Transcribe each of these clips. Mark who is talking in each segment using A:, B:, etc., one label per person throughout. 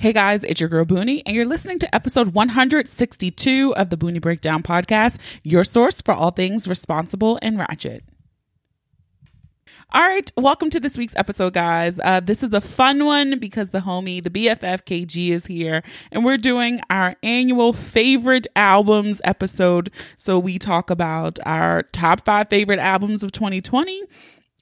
A: Hey guys, it's your girl Boonie, and you're listening to episode 162 of the Boonie Breakdown podcast, your source for all things responsible and ratchet. All right, welcome to this week's episode, guys. Uh, this is a fun one because the homie, the BFF KG, is here, and we're doing our annual favorite albums episode. So we talk about our top five favorite albums of 2020.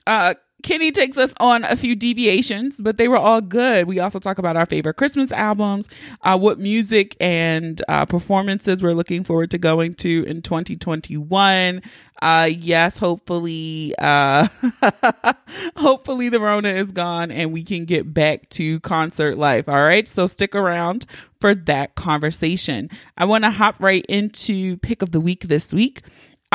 A: Uh, Kenny takes us on a few deviations, but they were all good. We also talk about our favorite Christmas albums, uh, what music and uh, performances we're looking forward to going to in 2021. Uh, yes, hopefully, uh, hopefully the Rona is gone and we can get back to concert life. All right, so stick around for that conversation. I want to hop right into pick of the week this week.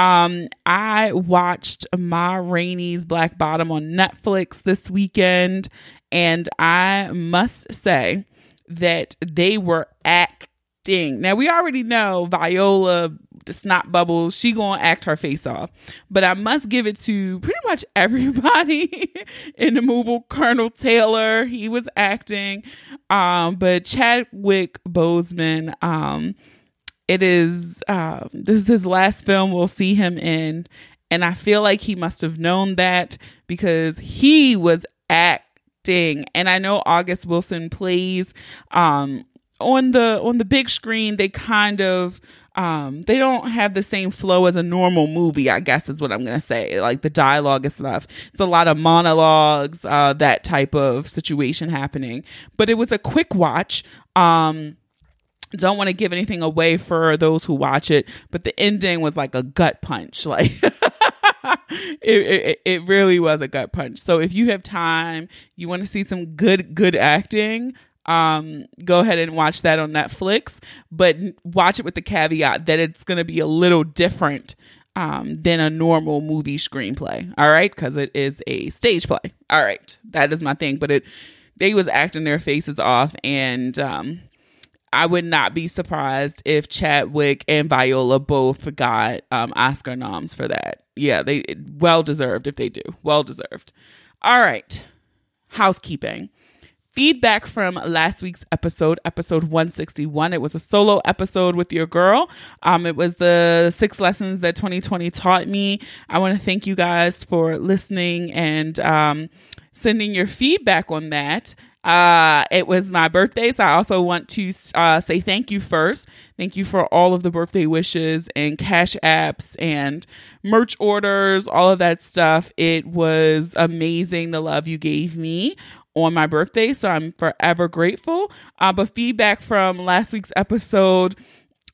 A: Um, I watched Ma Rainey's Black Bottom on Netflix this weekend, and I must say that they were acting. Now we already know Viola, the snot bubbles, she gonna act her face off. But I must give it to pretty much everybody in the movie. Colonel Taylor, he was acting. Um, but Chadwick Boseman, um, it is um, this is his last film. We'll see him in, and I feel like he must have known that because he was acting. And I know August Wilson plays um, on the on the big screen. They kind of um they don't have the same flow as a normal movie i guess is what i'm gonna say. Like the dialogue and stuff. It's a lot of monologues uh that type of situation happening. But it was a quick watch. Um don't want to give anything away for those who watch it, but the ending was like a gut punch. Like it, it, it really was a gut punch. So if you have time, you want to see some good good acting, um, go ahead and watch that on Netflix, but watch it with the caveat that it's going to be a little different um, than a normal movie screenplay. All right, because it is a stage play. All right, that is my thing. But it they was acting their faces off and um I would not be surprised if Chadwick and Viola both got um, Oscar noms for that. Yeah, they well deserved if they do. Well deserved. All right. Housekeeping. Feedback from last week's episode, episode 161. It was a solo episode with your girl. Um, it was the six lessons that 2020 taught me. I want to thank you guys for listening and um, sending your feedback on that. Uh, it was my birthday, so I also want to uh, say thank you first. Thank you for all of the birthday wishes and cash apps and merch orders, all of that stuff. It was amazing the love you gave me on my birthday, so I'm forever grateful. Uh, but feedback from last week's episode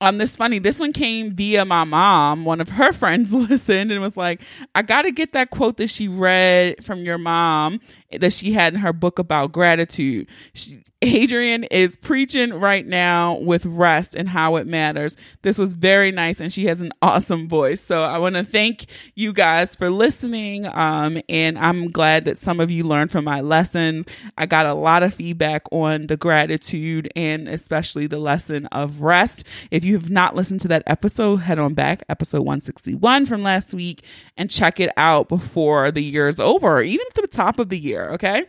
A: um this funny this one came via my mom one of her friends listened and was like i gotta get that quote that she read from your mom that she had in her book about gratitude she, Adrian is preaching right now with rest and how it matters. This was very nice, and she has an awesome voice. So I want to thank you guys for listening. Um, and I'm glad that some of you learned from my lessons. I got a lot of feedback on the gratitude and especially the lesson of rest. If you have not listened to that episode, head on back, episode 161 from last week, and check it out before the year is over, even at the top of the year. Okay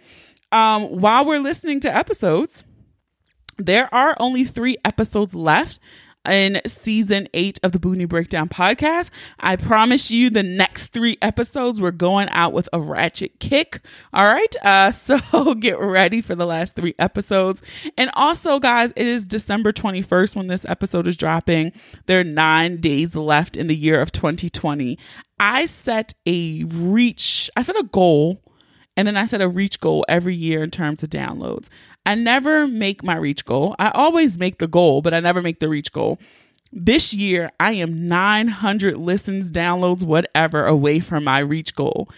A: um, while we're listening to episodes, there are only three episodes left in season eight of the Boonie Breakdown podcast. I promise you the next three episodes we're going out with a ratchet kick. All right. Uh, so get ready for the last three episodes. And also, guys, it is December 21st when this episode is dropping. There are nine days left in the year of 2020. I set a reach, I set a goal and then I set a reach goal every year in terms of downloads. I never make my reach goal. I always make the goal, but I never make the reach goal. This year, I am 900 listens, downloads, whatever away from my reach goal.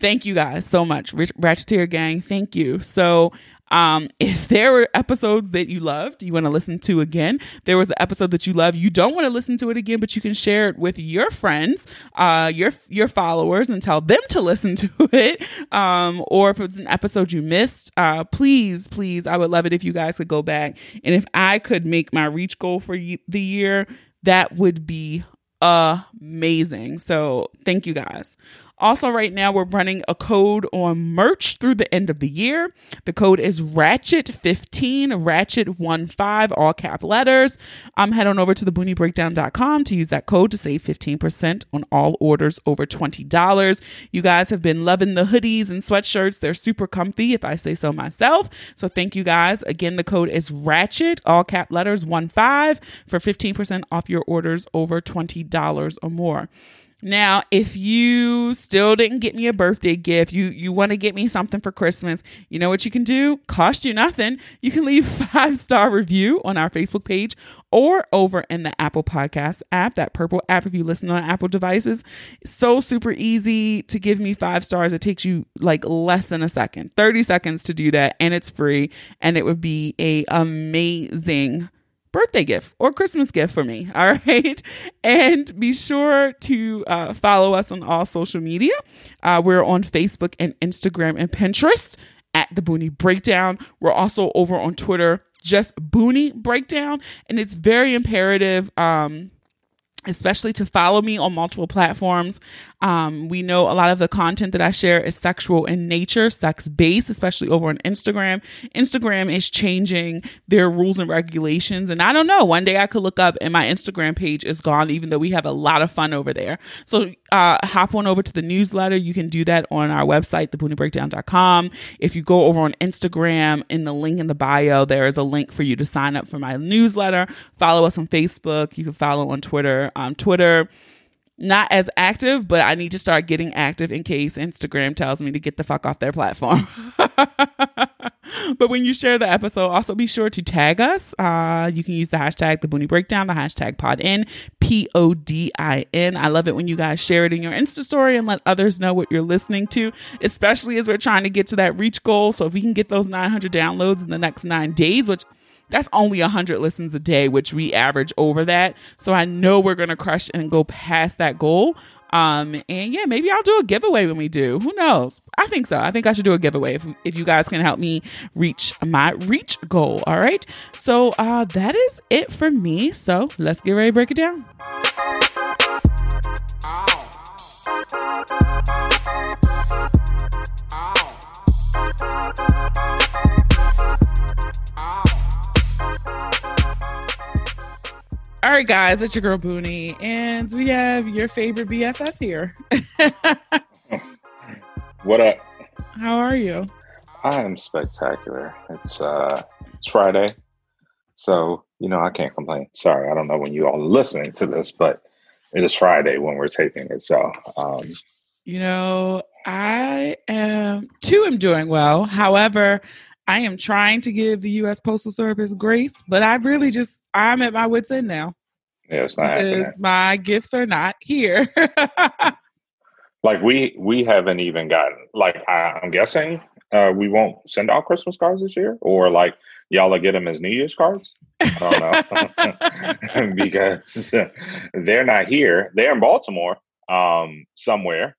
A: Thank you guys so much. Ratcheteer Gang, thank you. So um, if there were episodes that you loved, you want to listen to again, there was an episode that you love, you don't want to listen to it again, but you can share it with your friends, uh, your your followers, and tell them to listen to it. Um, or if it's an episode you missed, uh, please, please, I would love it if you guys could go back and if I could make my reach goal for the year, that would be amazing. So thank you guys. Also, right now we're running a code on merch through the end of the year. The code is Ratchet15, Ratchet15, all cap letters. Um, head on over to thebooniebreakdown.com to use that code to save 15% on all orders over $20. You guys have been loving the hoodies and sweatshirts. They're super comfy, if I say so myself. So thank you guys. Again, the code is Ratchet, all cap letters, 1 5 for 15% off your orders over $20 or more. Now, if you still didn't get me a birthday gift, you you want to get me something for Christmas, you know what you can do? Cost you nothing. You can leave five star review on our Facebook page or over in the Apple Podcast app, that purple app if you listen on Apple devices. So super easy to give me five stars. It takes you like less than a second, 30 seconds to do that, and it's free. And it would be a amazing birthday gift or Christmas gift for me. All right. And be sure to uh, follow us on all social media. Uh, we're on Facebook and Instagram and Pinterest at the Boonie Breakdown. We're also over on Twitter, just Boonie Breakdown. And it's very imperative. Um, especially to follow me on multiple platforms. Um, we know a lot of the content that I share is sexual in nature, sex based, especially over on Instagram. Instagram is changing their rules and regulations. And I don't know, one day I could look up and my Instagram page is gone, even though we have a lot of fun over there. So uh, hop on over to the newsletter. You can do that on our website, thebooniebreakdown.com. If you go over on Instagram, in the link in the bio, there is a link for you to sign up for my newsletter. Follow us on Facebook. You can follow on Twitter. Um, Twitter, not as active, but I need to start getting active in case Instagram tells me to get the fuck off their platform. but when you share the episode, also be sure to tag us. Uh, you can use the hashtag the Boonie Breakdown, the hashtag PodIn, P O D I N. I love it when you guys share it in your Insta story and let others know what you're listening to, especially as we're trying to get to that reach goal. So if we can get those 900 downloads in the next nine days, which that's only 100 listens a day, which we average over that. So I know we're going to crush and go past that goal. Um, and yeah, maybe I'll do a giveaway when we do. Who knows? I think so. I think I should do a giveaway if, if you guys can help me reach my reach goal. All right. So uh, that is it for me. So let's get ready to break it down. Ow. Right, guys, it's your girl Boonie, and we have your favorite BFF here.
B: what up?
A: How are you?
B: I am spectacular. It's uh it's Friday. So, you know, I can't complain. Sorry, I don't know when you all are listening to this, but it is Friday when we're taping it. So um
A: you know, I am too am doing well. However, I am trying to give the U.S. Postal Service grace, but I really just I'm at my wits end now.
B: Yeah, it's not because
A: my gifts are not here.
B: like we we haven't even gotten like I, am guessing uh, we won't send out Christmas cards this year, or like y'all will get them as New Year's cards. I don't know because they're not here. They're in Baltimore um, somewhere,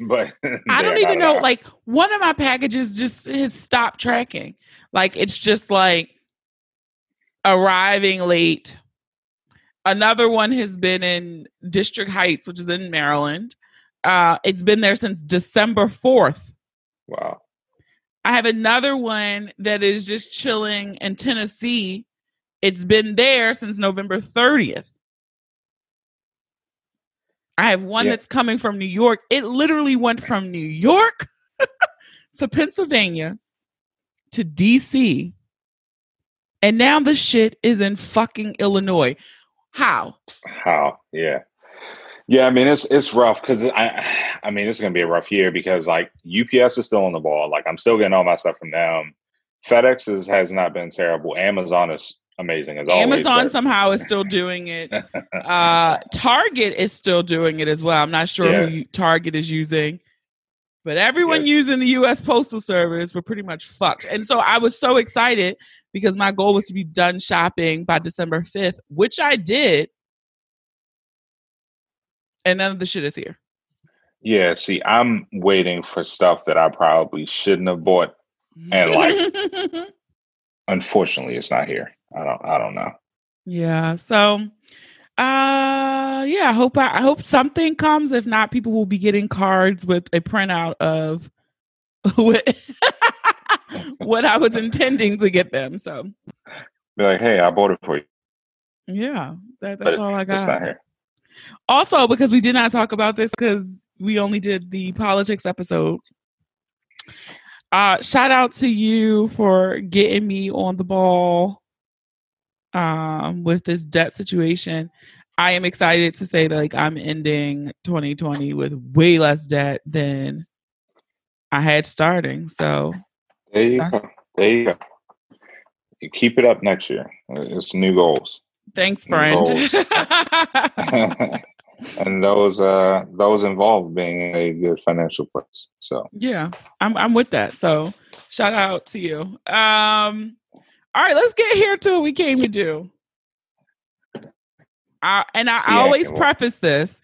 B: but
A: I don't even know. Like one of my packages just has stopped tracking. Like it's just like arriving late. Another one has been in District Heights, which is in Maryland. Uh, it's been there since December 4th.
B: Wow.
A: I have another one that is just chilling in Tennessee. It's been there since November 30th. I have one yeah. that's coming from New York. It literally went from New York to Pennsylvania to DC. And now the shit is in fucking Illinois. How?
B: How? Yeah. Yeah, I mean it's it's rough because I I mean it's gonna be a rough year because like UPS is still on the ball. Like I'm still getting all my stuff from them. FedEx is, has not been terrible. Amazon is amazing as
A: always. Amazon but... somehow is still doing it. uh, Target is still doing it as well. I'm not sure yeah. who Target is using, but everyone using the U.S. Postal Service were pretty much fucked. And so I was so excited because my goal was to be done shopping by December 5th, which I did. And none of the shit is here.
B: Yeah, see, I'm waiting for stuff that I probably shouldn't have bought. And like, unfortunately, it's not here. I don't I don't know.
A: Yeah. So Uh yeah, I hope I, I hope something comes. If not, people will be getting cards with a printout of what, what I was intending to get them. So
B: Be like, hey, I bought it for you.
A: yeah, that,
B: But
A: that's all I
B: It's not
A: got.
B: here.
A: Also, because we did not talk about this because we only did the politics episode. Uh, shout out to you for getting me on the ball um, with this debt situation. I am excited to say that like I'm ending 2020 with way less debt than I had starting. So
B: There you go. There you go. You keep it up next year. It's new goals.
A: thanks, friend.
B: and those uh those involved being a good financial place. So
A: Yeah, I'm I'm with that. So shout out to you. Um, all right, let's get here to what we came to do. Uh, and I, I always preface this: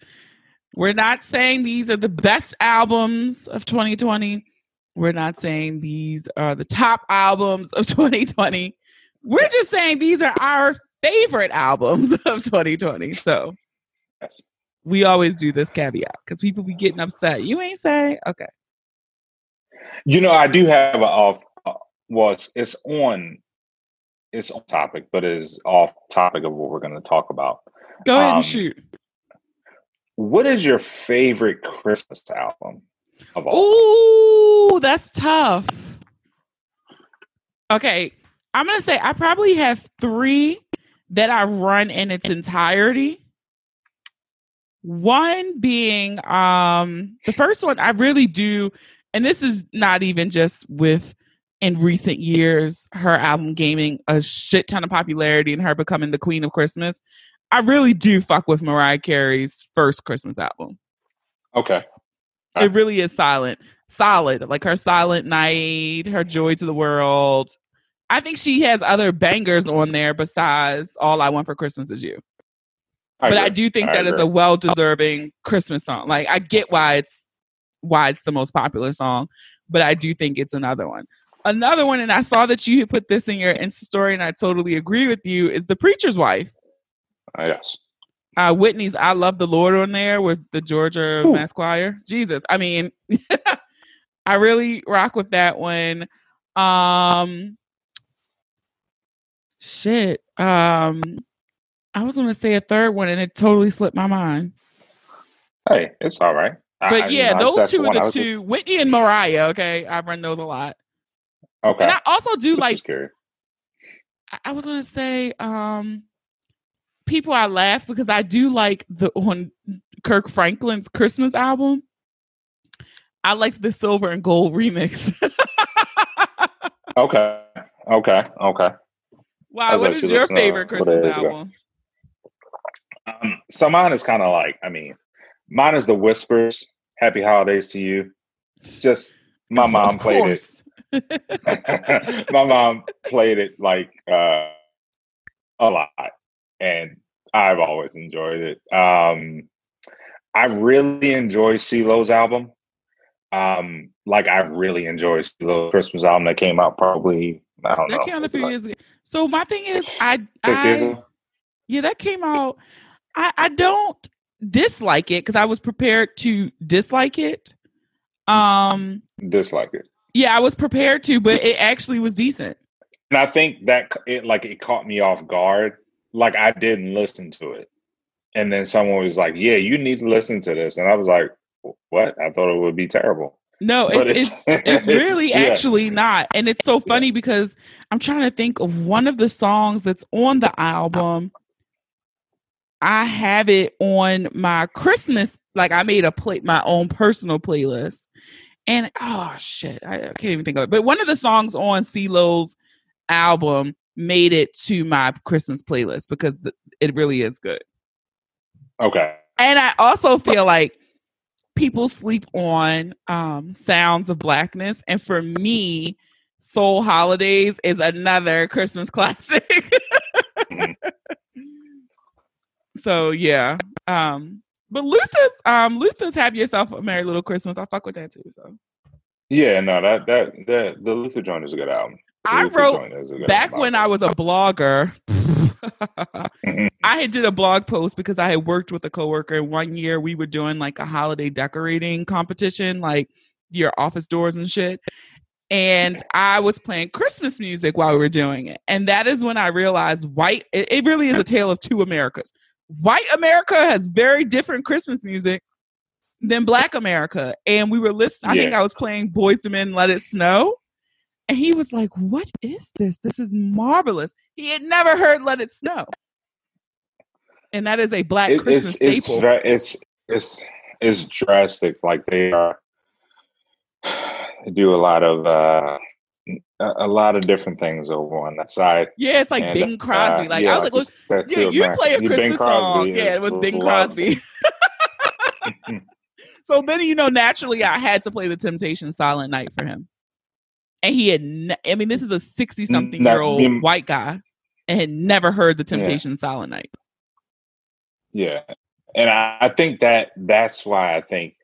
A: we're not saying these are the best albums of 2020. We're not saying these are the top albums of 2020. We're just saying these are our favorite albums of 2020. So
B: yes.
A: we always do this caveat because people be getting upset. You ain't say okay.
B: You know, I do have a off uh, well it's, it's on it's on topic, but it's off topic of what we're gonna talk about.
A: Go ahead
B: Um,
A: and shoot.
B: What is your favorite Christmas album of all time?
A: Ooh, that's tough. Okay, I'm gonna say I probably have three that I've run in its entirety. One being um the first one I really do, and this is not even just with in recent years her album gaining a shit ton of popularity and her becoming the queen of Christmas. I really do fuck with Mariah Carey's first Christmas album.
B: Okay.
A: It really is silent, solid. Like her Silent Night, her Joy to the World. I think she has other bangers on there besides All I Want for Christmas Is You. but I do think
B: I
A: that is
B: agree.
A: a well deserving Christmas song. Like I get why it's why it's the most popular song, but I do think it's another one. Another one, and I saw that you put this in your Insta story, and I totally agree with you, is the preacher's wife.
B: Uh, yes.
A: Uh Whitney's I Love the Lord on there with the Georgia
B: Ooh.
A: Mass Choir. Jesus. I mean I really rock with that one. Um shit. Um I was gonna say a third one and it totally slipped my mind.
B: Hey, it's all right.
A: But
B: I- you
A: yeah,
B: know,
A: those two are the
B: was just-
A: two. Whitney and Mariah, okay. I run those a lot.
B: okay.
A: And I also do
B: This
A: like. I- I was gonna say, um, people I laugh because I do like the on Kirk Franklin's Christmas album. I liked the silver and gold remix.
B: Okay. Okay. Okay.
A: wow, what is your favorite Christmas album?
B: Um, so mine is kind of like, I mean, mine is the whispers. Happy holidays to you. Just my mom played it. my mom played it like uh, a lot, and I've always enjoyed it. Um, I really enjoy CeeLo's album. Um, like I really enjoy CeeLo's Christmas album that came out probably I don't
A: that
B: know
A: came out a few years ago. So my thing is, I, I yeah, that came out. I I don't dislike it because I was prepared to dislike it. Um,
B: Dislike it.
A: yeah, I was prepared to, but it actually was decent.
B: And I think that it like it caught me off guard. Like I didn't listen to it, and then someone was like, "Yeah, you need to listen to this," and I was like, "What?" I thought it would be terrible.
A: No, it's it's it's really
B: yeah.
A: actually not, and it's so funny because I'm trying to think of one of the songs that's on the album. I have it on my Christmas, like I made a play my own personal playlist, and oh shit, I, I can't even think of it. But one of the songs on CeeLo's album made it to my Christmas playlist because the, it really is good.
B: okay.
A: And I also feel like people sleep on um sounds of blackness. And for me, Soul Holidays is another Christmas classic.
B: Mhm.
A: so yeah. Um but Luther's um Luther's Have Yourself a Merry Little Christmas. I fuck with that too. So
B: Yeah, no, that that that the Luther joint is a good album.
A: I wrote
B: joint is a good
A: back when I was a blogger, I had did a blog post because I had worked with a coworker. And one year we were doing like a holiday decorating competition, like your office doors and shit. And I was playing Christmas music while we were doing it. And that is when I realized white, it, it really is a tale of two Americas. White America has very different Christmas music than Black America. And we were listening, I think I was playing Boyz II Men Let It Snow. And he was like, What is this? This is marvelous. He had never heard Let It Snow. And that is a black
B: It-
A: Christmas
B: it's it's
A: staple.
B: it's it's it's drastic. Like they are they do a lot of uh, a, lot of different things over on that side.
A: yeah, it's like
B: And,
A: Bing Crosby.
B: uh,
A: like
B: yeah,
A: I was like, Look,
B: said
A: yeah, you play a Christmas song. Yeah, it was Bing. Crosby. so then, you know, naturally, I had to play the Temptation Silent Night for him. And he had, ne- I mean, this is a 60 something
B: Now,
A: year old
B: you-
A: white guy and had never heard the
B: Yeah.
A: Temptation Silent Night.
B: Yeah, and I, I think that that's why I think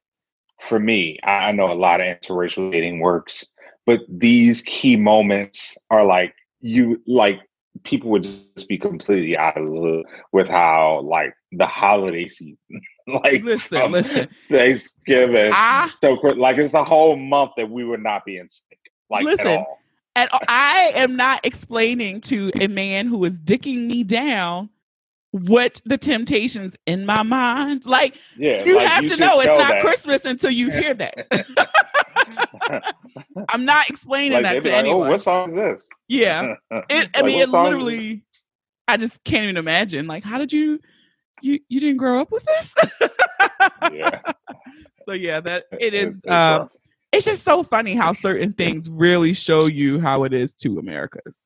B: for me, I, I know a lot of interracial dating works, but these key moments are like you like people would just be completely out of the loop with how like the holiday season, like
A: Listen,
B: um,
A: listen.
B: Thanksgiving,
A: I
B: so quick, like it's a whole month that we would not be in sync, like
A: Listen.
B: at all.
A: and I am not explaining to a man who is dicking me down what the temptations in my mind. Like
B: Yeah,
A: you
B: like,
A: have
B: you
A: to know it's not
B: that.
A: Christmas until you hear that. I'm not explaining
B: Like
A: that to
B: like, "Oh,
A: anyone.
B: what song is this?"
A: yeah, it, I mean, it literally. I just can't even imagine. Like, how did you? You you didn't grow up with this?
B: yeah,
A: so yeah, that it
B: It's-
A: is.
B: it's
A: um,
B: rough.
A: It's just so funny how certain things really show you how it is to Americas.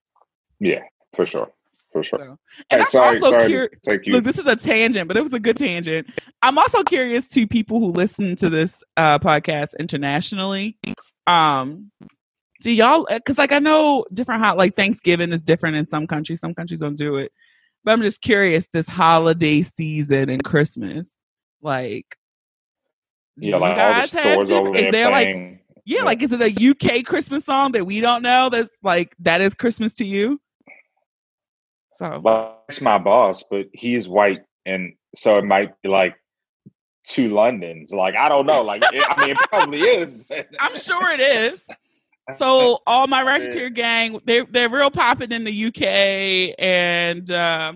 B: Yeah, for sure, for sure.
A: So,
B: Hey,
A: and I'm
B: sorry,
A: also
B: sorry
A: cur-
B: to take you.
A: Look, this is a tangent, but it was a good tangent. I'm also curious to people who listen to this uh, podcast internationally. Um, do y'all? Because like I know different hot like Thanksgiving is different in some countries. Some countries don't do it, but I'm just curious. This holiday season and Christmas, like, do
B: yeah, like all the stores over there
A: is there
B: playing.
A: yeah,
B: yeah.
A: like is it a UK Christmas song that we don't know? That's like that is Christmas to you. So
B: Well, it's my boss, but he's white, and so it might be like two Londons. Like I don't know. Like it, I mean, it probably is. But
A: I'm sure it is. So all my Ratcheteer gang, they they're real popping in the UK, and uh,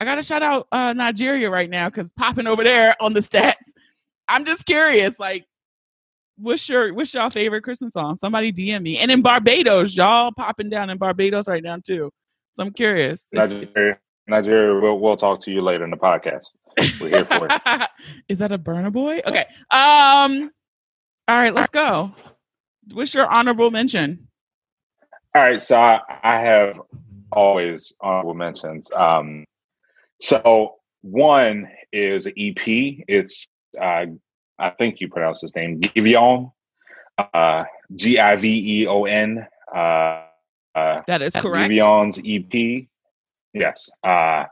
A: I got to shout out uh, Nigeria right now because popping over there on the stats. I'm just curious, like, what's your what's y'all favorite Christmas song? Somebody DM me. And in Barbados, y'all popping down in Barbados right now too. So I'm curious.
B: Nigeria, Nigeria. We'll we'll talk to you later in the podcast. We're here for it.
A: Is that a Burna Boy? Okay. Um. All right, let's go. What's your honorable mention?
B: All right, so I, I have always honorable mentions. Um, so one is an EP. It's uh, I think you pronounce his name Giveon, uh, G I V E O N. Uh, uh,
A: That is correct.
B: Giveon's EP. Yes. Uh,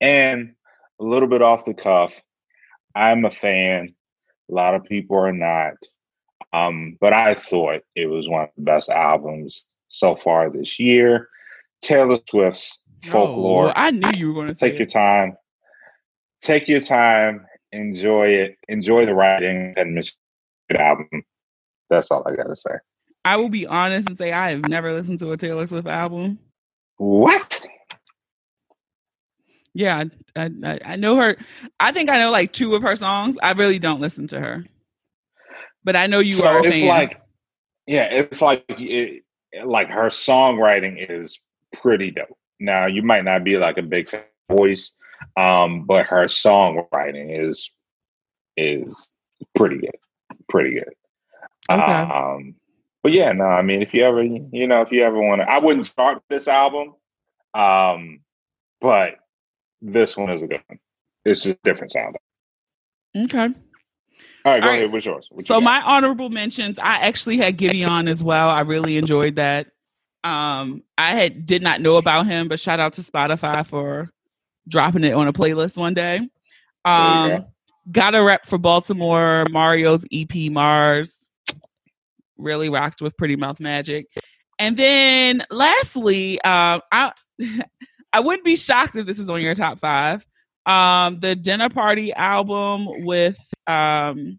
B: and a little bit off the cuff, I'm a fan. A lot of people are not. Um, but I thought it was one of the best albums so far this year. Taylor Swift's Folklore.
A: Oh, I knew you were going to say
B: Take your time. Take your time. Enjoy it. Enjoy the writing and the album. That's all I gotta say.
A: I will be honest and say I have never listened to a Taylor Swift album.
B: What?
A: Yeah, I, I, I know her. I think I know like two of her songs. I really don't listen to her, but I know you
B: so
A: are
B: it's like yeah it's like it, like her songwriting is pretty dope now you might not be like a big fan of voice um but her songwriting is is pretty good pretty good
A: Okay.
B: um but yeah no i mean if you ever you know if you ever want to i wouldn't start this album um but this one is a good one it's just different sound
A: okay.
B: all right go
A: All right.
B: ahead what's yours
A: So my honorable mentions, I actually had Giveon as well. I really enjoyed that. Um, I had did not know about him, but shout out to Spotify for dropping it on a playlist one day. Um,
B: go.
A: got a rep for Baltimore. Mario's EP Mars really rocked with Pretty Mouth Magic, and then lastly, um, I I wouldn't be shocked if this is on your top five. Um, the dinner party album with um,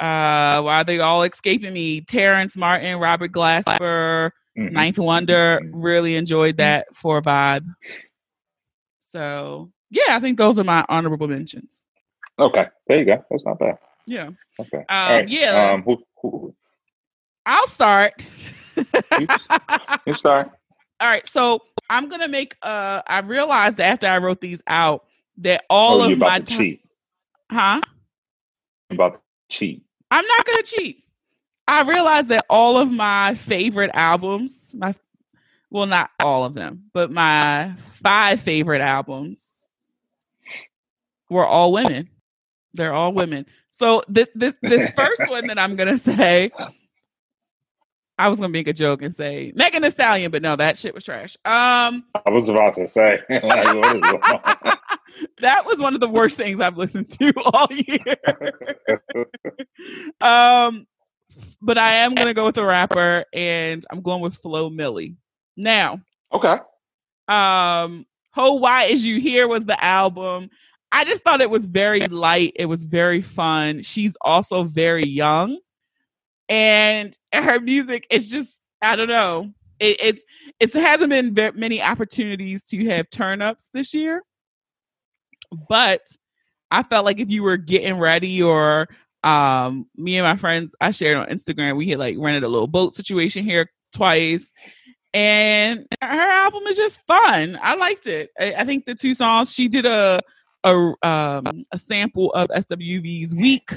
A: uh, why are they all escaping me? Terrace Martin, Robert Glasper, mm-hmm. Ninth Wonder. Really enjoyed that for a vibe. So yeah, I think those are my honorable mentions.
B: Okay, there you go. That's not bad.
A: Yeah.
B: Okay.
A: Um, Yeah.
B: Um, who, who?
A: I'll start.
B: you, you start.
A: All right. So I'm gonna make. Uh, I realized after I wrote these out that all
B: oh,
A: of my
B: to cheat.
A: Huh?
B: about to cheat.
A: I'm not gonna cheat. I realized that all of my favorite albums, my well, not all of them, but my five favorite albums were all women. They're all women. So this this this first one that I'm gonna say, I was gonna make a joke and say Megan Thee Stallion, but no, that shit was trash. Um,
B: I was about to say, like,
A: that was one of the worst things I've listened to all year. um, but I am gonna go with a rapper, and I'm going with Flo Milli. Now,
B: okay.
A: Um, Ho, why is you here was the album. I just thought it was very light. It was very fun. She's also very young, and her music is just I don't know. It, it's it hasn't been very many opportunities to have turn ups this year, but I felt like if you were getting ready or um me and my friends I shared on Instagram we had like rented a little boat situation here twice and her album is just fun. I liked it. I, I think the two songs she did a a um, a sample of SWV's Weak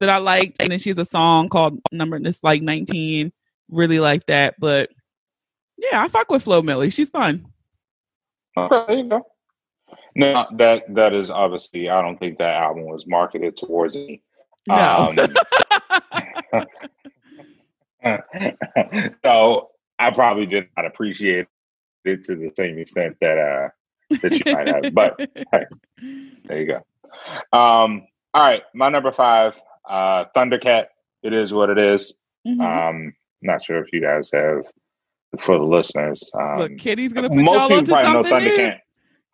A: that I liked, and then she has a song called Number It's like 19. Really like that, but yeah, I fuck with Flo Milli. She's fun.
B: Okay, there you go. No, that that is obviously. I don't think that album was marketed towards me.
A: No.
B: Um, so I probably did not appreciate it to the same extent that uh that you might have. But hey, there you go. Um, all right, my number five, uh, Thundercat. It is what it is. Mm-hmm. Um, not sure if you guys have for the listeners. Um,
A: Look, KG's gonna put y'all onto something new.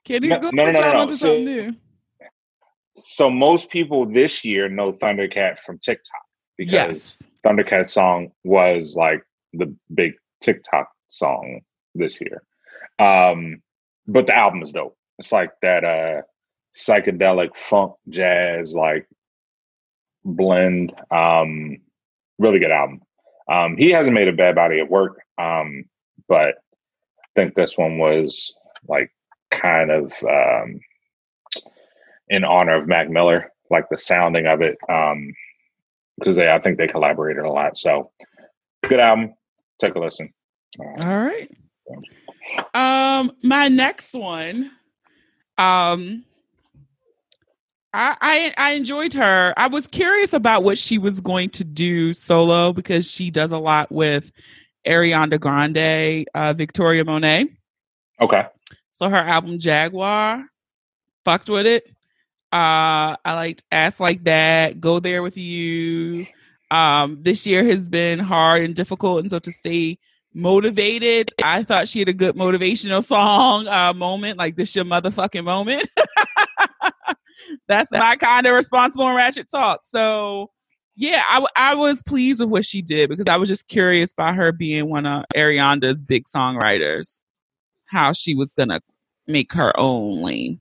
A: KG's no, gonna no, put no, y'all onto so, something new.
B: So most people this year know Thundercat from TikTok because yes. Thundercat song was like the big TikTok song this year. Um, but the album is dope. It's like that uh psychedelic funk jazz like blend. Um, really good album. Um, he hasn't made a bad body of work, um, but I think this one was like kind of um, in honor of Mac Miller, like the sounding of it, because um, they I think they collaborated a lot. So good album. Take a listen.
A: All right. Um, my next one, um, I, I I enjoyed her. I was curious about what she was going to do solo because she does a lot with Ariana Grande, uh, Victoria Monet.
B: Okay.
A: So her album Jaguar, fucked with it. Uh, I liked Ass Like That, Go There With You. Um, this year has been hard and difficult, and so to stay motivated. I thought she had a good motivational song uh, moment, like this your motherfucking moment. That's my kind of responsible and ratchet talk. So yeah, I, I was pleased with what she did because I was just curious by her being one of Ariana's big songwriters, how she was gonna make her own lane.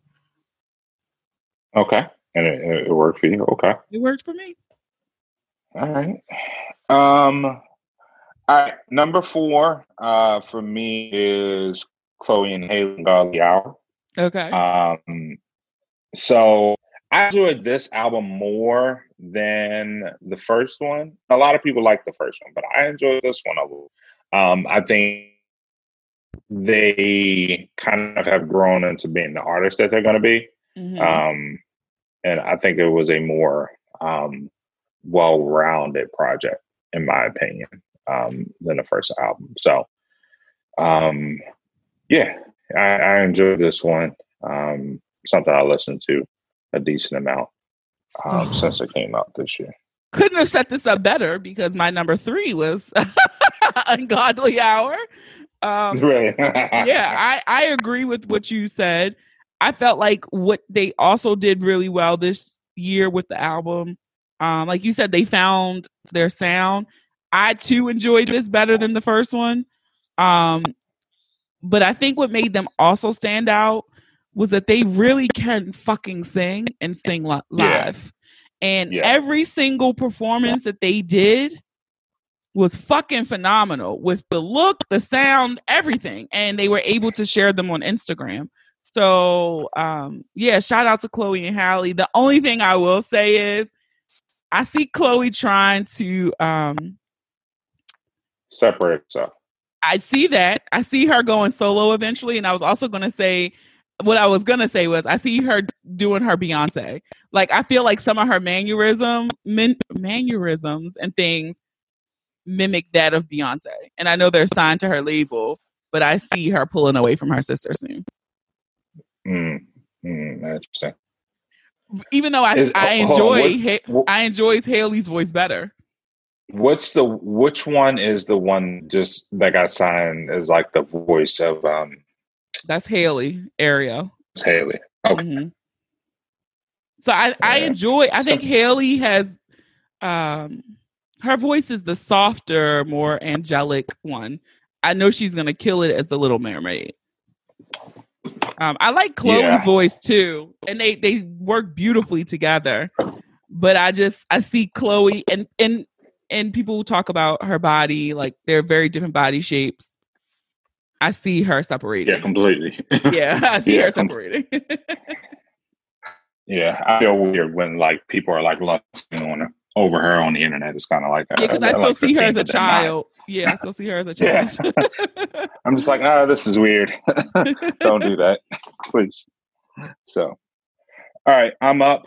B: Okay, and it, it worked for you. Okay,
A: it worked for me.
B: All right. Um, all right, number four uh, for me is Chloe and Halle Godly Hour.
A: Okay.
B: Um, so I enjoyed this album more than the first one. A lot of people like the first one, but I enjoyed this one a little. Um, I think they kind of have grown into being the artists that they're going to be. Mm-hmm. Um, and I think it was a more um, well-rounded project, in my opinion um, than the first album. So, um, yeah, I, I enjoyed this one. Um, something I listened to a decent amount um, since it came out this year.
A: Couldn't have set this up better because my number three was Ungodly Hour. Um,
B: really?
A: yeah, I I agree with what you said. I felt like what they also did really well this year with the album. Um, like you said, they found their sound. I too enjoyed this better than the first one. Um, but I think what made them also stand out was that they really can fucking sing and sing li-
B: Yeah.
A: live. And
B: Yeah.
A: every single performance that they did was fucking phenomenal with the look, the sound, everything. And they were able to share them on Instagram. So, um, yeah, shout out to Chloe and Halle. The only thing I will say is I see Chloe trying to um
B: Separate yourself.
A: I see that. I see her going solo eventually. And I was also going to say, what I was going to say was, I see her doing her Beyonce. Like, I feel like some of her mannerism, man, mannerisms and things mimic that of Beyonce. And I know they're signed to her label, but I see her pulling away from her sister soon.
B: Mm, mm, interesting.
A: Even though I,
B: Is-
A: I
B: hold on,
A: enjoy,
B: what-
A: Ha-
B: what-
A: I enjoys Haley's voice better.
B: What's the which one is the one just that got signed as like the voice of um
A: That's Haley, Ariel.
B: Haley? Okay.
A: Mhm. So I, I enjoy. I think Haley has, um, her voice is the softer, more angelic one. I know she's gonna kill it as the Little Mermaid. Um, I like Chloe's
B: Yeah.
A: voice too, and they they work beautifully together. But I just I see Chloe and and and people talk about her body like they're very different body shapes. I see her separating.
B: Yeah, completely.
A: Yeah, I see
B: Yeah,
A: her separating.
B: yeah, I feel weird when like people are like lusting on her over her on the internet. It's kind of like
A: Yeah, because I
B: like
A: still see her as a
B: but they're not.
A: child. Yeah, I still see her as a
B: Yeah.
A: child.
B: I'm just like, ah, this is weird. Don't do that, please. So, all right, I'm up.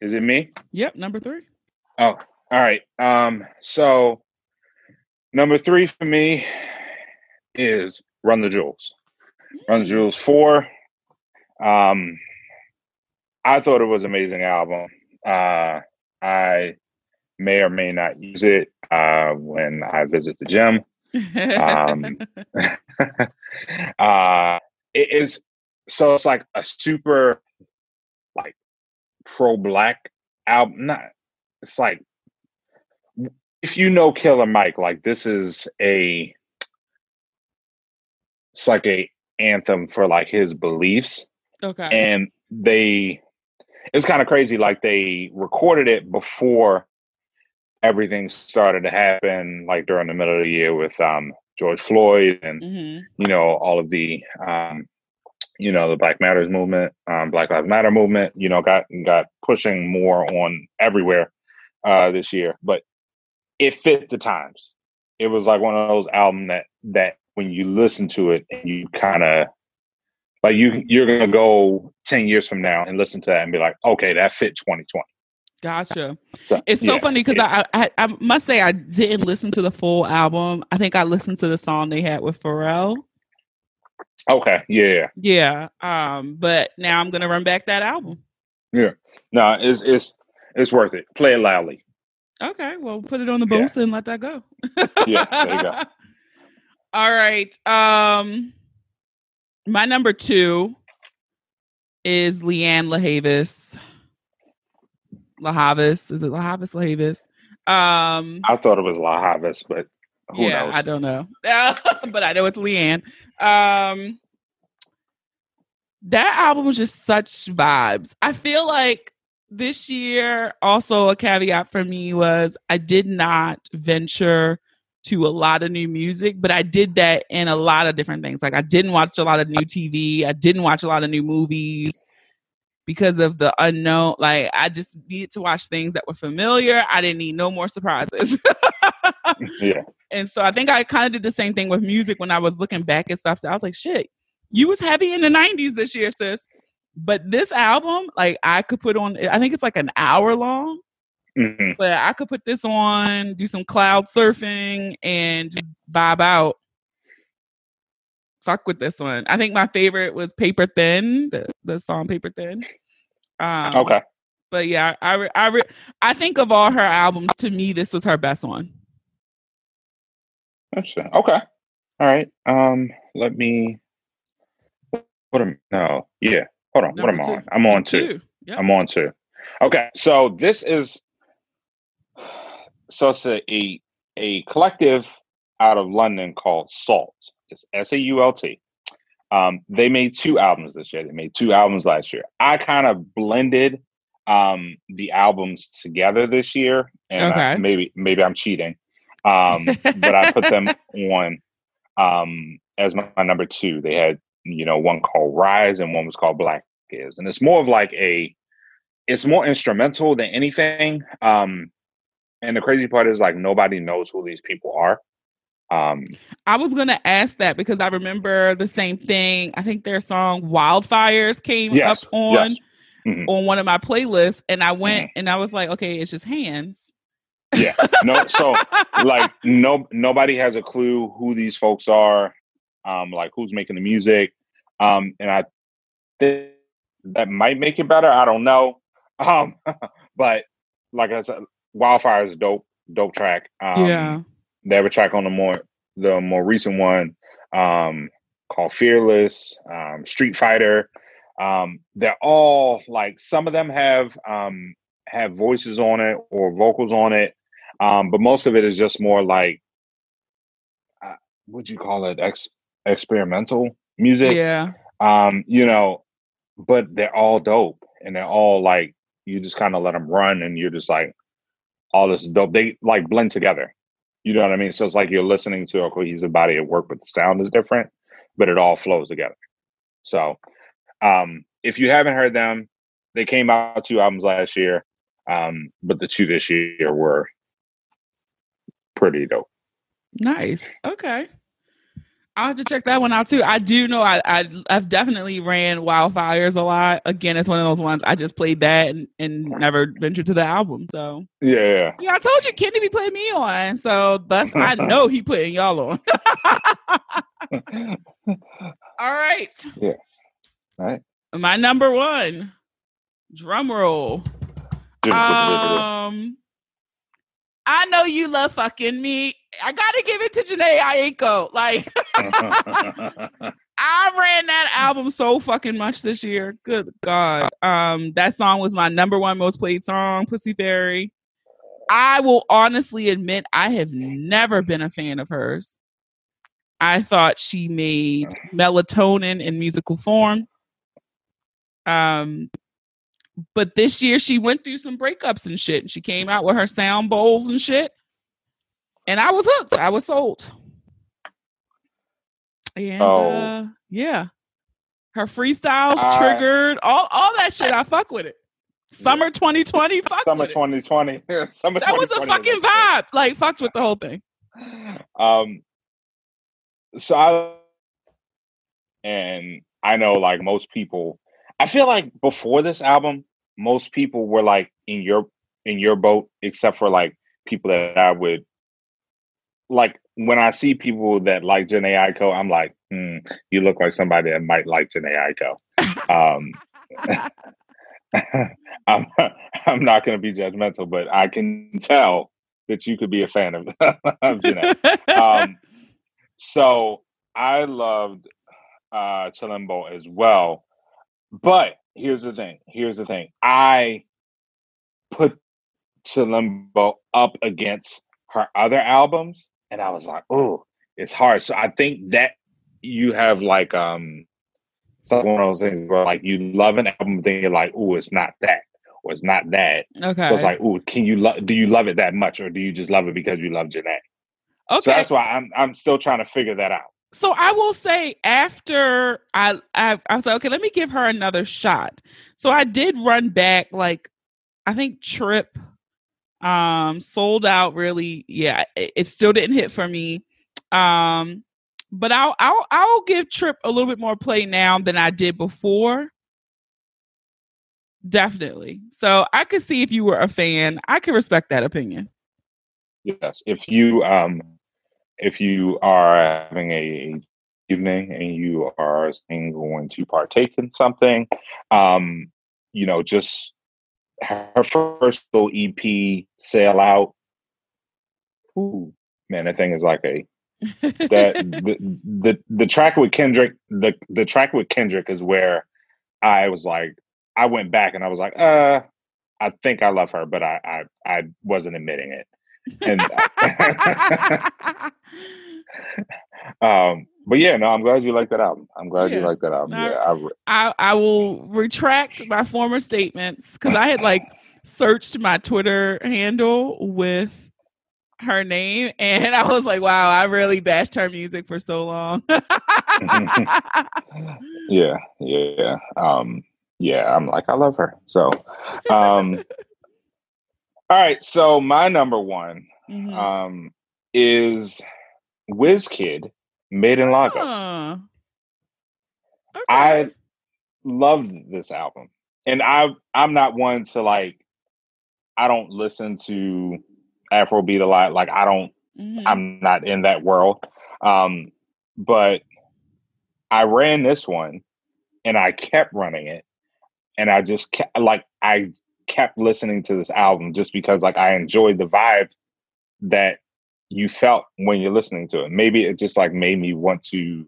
B: Is it me?
A: yep, number three.
B: Oh, all right. Um, so number three for me is Run the Jewels. Run the Jewels four. Um, I thought it was an amazing album. Uh, I may or may not use it uh, when I visit the gym. Um, uh, it is so it's like a super like pro black album. Not it's like if you know Killer Mike, like this is a it's like a anthem for like his beliefs
A: okay.
B: and they it's kind of crazy like they recorded it before everything started to happen like during the middle of the year with um george floyd and
A: hmm
B: you know all of the um you know the black matters movement um black lives matter movement you know got got pushing more on everywhere uh this year but it fit the times. It was like one of those albums that that when you listen to it and you kind of like you you're gonna go 10 years from now and listen to that and be like okay that fit 2020
A: Gotcha.
B: so
A: It's so
B: yeah,
A: funny because
B: it-
A: I, I I must say I didn't listen to the full album. I think I listened to the song they had with Pharrell.
B: okay yeah
A: Yeah. Um. But now I'm gonna run back that album. Yeah.
B: No it's it's it's worth it play it loudly
A: Okay. Well, put it on the
B: Yeah.
A: boost and let that go.
B: Yeah, there you go.
A: All right. Um. My number two is Lianne LaHavis. LaHavis. Is it LaHavis? LaHavis. Um.
B: i thought it was la Havas, but who
A: yeah,
B: knows
A: I don't know, but I know it's Lianne. Um, that album was just such vibes. I feel like this year, also a caveat for me was I did not venture to a lot of new music, but I did that in a lot of different things. Like I didn't watch a lot of new TV, I didn't watch a lot of new movies because of the unknown. Like I just needed to watch things that were familiar. I didn't need no more surprises.
B: yeah
A: And so I think I kind of did the same thing with music when I was looking back at stuff that I was like, shit, you was heavy in the 90s this year, sis. But this album, like I could put on, I think it's like an hour long,
B: hmm
A: but I could put this on, do some cloud surfing and just vibe out. Fuck with this one. I think my favorite was Paper Thin, the, the song Paper Thin. Um,
B: okay
A: But yeah, I, re- I, re- I think of all her albums, to me, this was her best one.
B: Interesting. Okay. All right. Um, let me. What am no? Yeah. Hold on.
A: Number
B: what am I on? I'm on two.
A: Two. Yep.
B: I'm on two. Okay, so this is so it's a, a a collective out of London called SAULT. It's S A U L T. Um, they made two albums this year. They made two albums last year. I kind of blended um, the albums together this year, and I- maybe maybe I'm cheating, um, but I put them on um, as my, my number two. They had you know one called Rise and one was called Black Is, and it's more of like a it's more instrumental than anything. Um, and the crazy part is like nobody knows who these people are. Um,
A: I was gonna ask that because I remember the same thing. I think their song "Wildfires" came
B: yes,
A: up on
B: yes. Mhm.
A: on one of my playlists, and I went
B: Mm-hmm.
A: and I was like, okay, it's just hands.
B: Yeah. No, so like no nobody has a clue who these folks are, um, like who's making the music. Um, and I think that might make it better. I don't know. Um, but like I said, Wildfire is dope, dope track. Um,
A: yeah,
B: they have a track on the more the more recent one um called fearless um street fighter um they're all like some of them have um have voices on it or vocals on it um but most of it is just more like uh, what'd you call it Ex- experimental music
A: yeah.
B: um you know but they're all dope and they're all like you just kind of let them run and you're just like all this dope they like blend together you know what i mean so it's like you're listening to a cohesive body of work but the sound is different but it all flows together so um if you haven't heard them they came out two albums last year um but the two this year were pretty dope
A: Nice. Okay. I'll have to check that one out too. I do know I, I I've definitely ran wildfires a lot. Again, it's one of those ones I just played that and, and never ventured to the album. So
B: yeah
A: yeah, I told you Kenny be putting me on. So thus I know he putting y'all on. All right. Yeah.
B: Right
A: My number one. Drum roll. Um I know you love fucking me. I gotta give it to Jhené Aiko. Like I ran that album so fucking much this year. Good God. Um, that song was my number one most played song, Pussy Fairy. I will honestly admit I have never been a fan of hers. I thought she made melatonin in musical form. Um, but this year she went through some breakups and shit. And she came out with her sound bowls and shit. And I was hooked. I was sold. And
B: Oh.
A: uh yeah. Her freestyles
B: I-
A: triggered all all that shit. I fuck with it. Summer 2020, fuck
B: summer
A: with it.
B: 2020 summer
A: That was a
B: 2020
A: fucking vibe. Like fucked with the whole thing.
B: um so i and i know like most people i feel like before this album most people were like in your in your boat except for like people that i would like when i see people that like Jhené Aiko, i'm like hmm, you look like somebody that might like Jhené Aiko. um i'm i'm not going to be judgmental but i can tell that you could be a fan of, of Jhené um, so I loved uh Chilombo as well. But here's the thing. Here's the thing. I put Chilombo up against her other albums, and I was like, oh, it's hard. So I think that you have like um it's like one of those things where like you love an album, then you're like, oh, it's not that, or it's not that.
A: okay.
B: So it's like, oh, can you love? Do you love it that much, or do you just love it because you love Jhené?
A: okay.
B: So that's why I'm I'm still trying to figure that out.
A: So I will say after I, I I was like, okay, let me give her another shot. So I did run back like I think Trip um sold out really yeah it, it still didn't hit for me. Um but I'll I'll I'll give Trip a little bit more play now than I did before. Definitely. So I could see if you were a fan I could respect that opinion.
B: Yes, if you um if you are having a evening and you are going to partake in something, um, you know, just her first little EP sail out. Ooh, man, that thing is like a that the, the the track with Kendrick the the track with Kendrick is where I was like I went back and I was like uh I think I love her but I I, I wasn't admitting it and um but yeah no I'm glad you like that album I'm glad
A: Yeah.
B: you like that album
A: No,
B: yeah I, re-
A: I I will retract my former statements because I had like searched my Twitter handle with her name and I was like, wow, I really bashed her music for so long.
B: yeah yeah um yeah I'm like I love her so um all right so my number one
A: Mhm.
B: um, is WizKid Made in Lagos.
A: Huh. Okay.
B: I loved this album, and I I'm not one to like. I don't listen to Afrobeat a lot. Like I don't.
A: Mhm.
B: I'm not in that world. Um, but I ran this one, and I kept running it, and I just kept like I kept listening to this album just because like I enjoyed the vibe that you felt when you're listening to it. Maybe it just like made me want to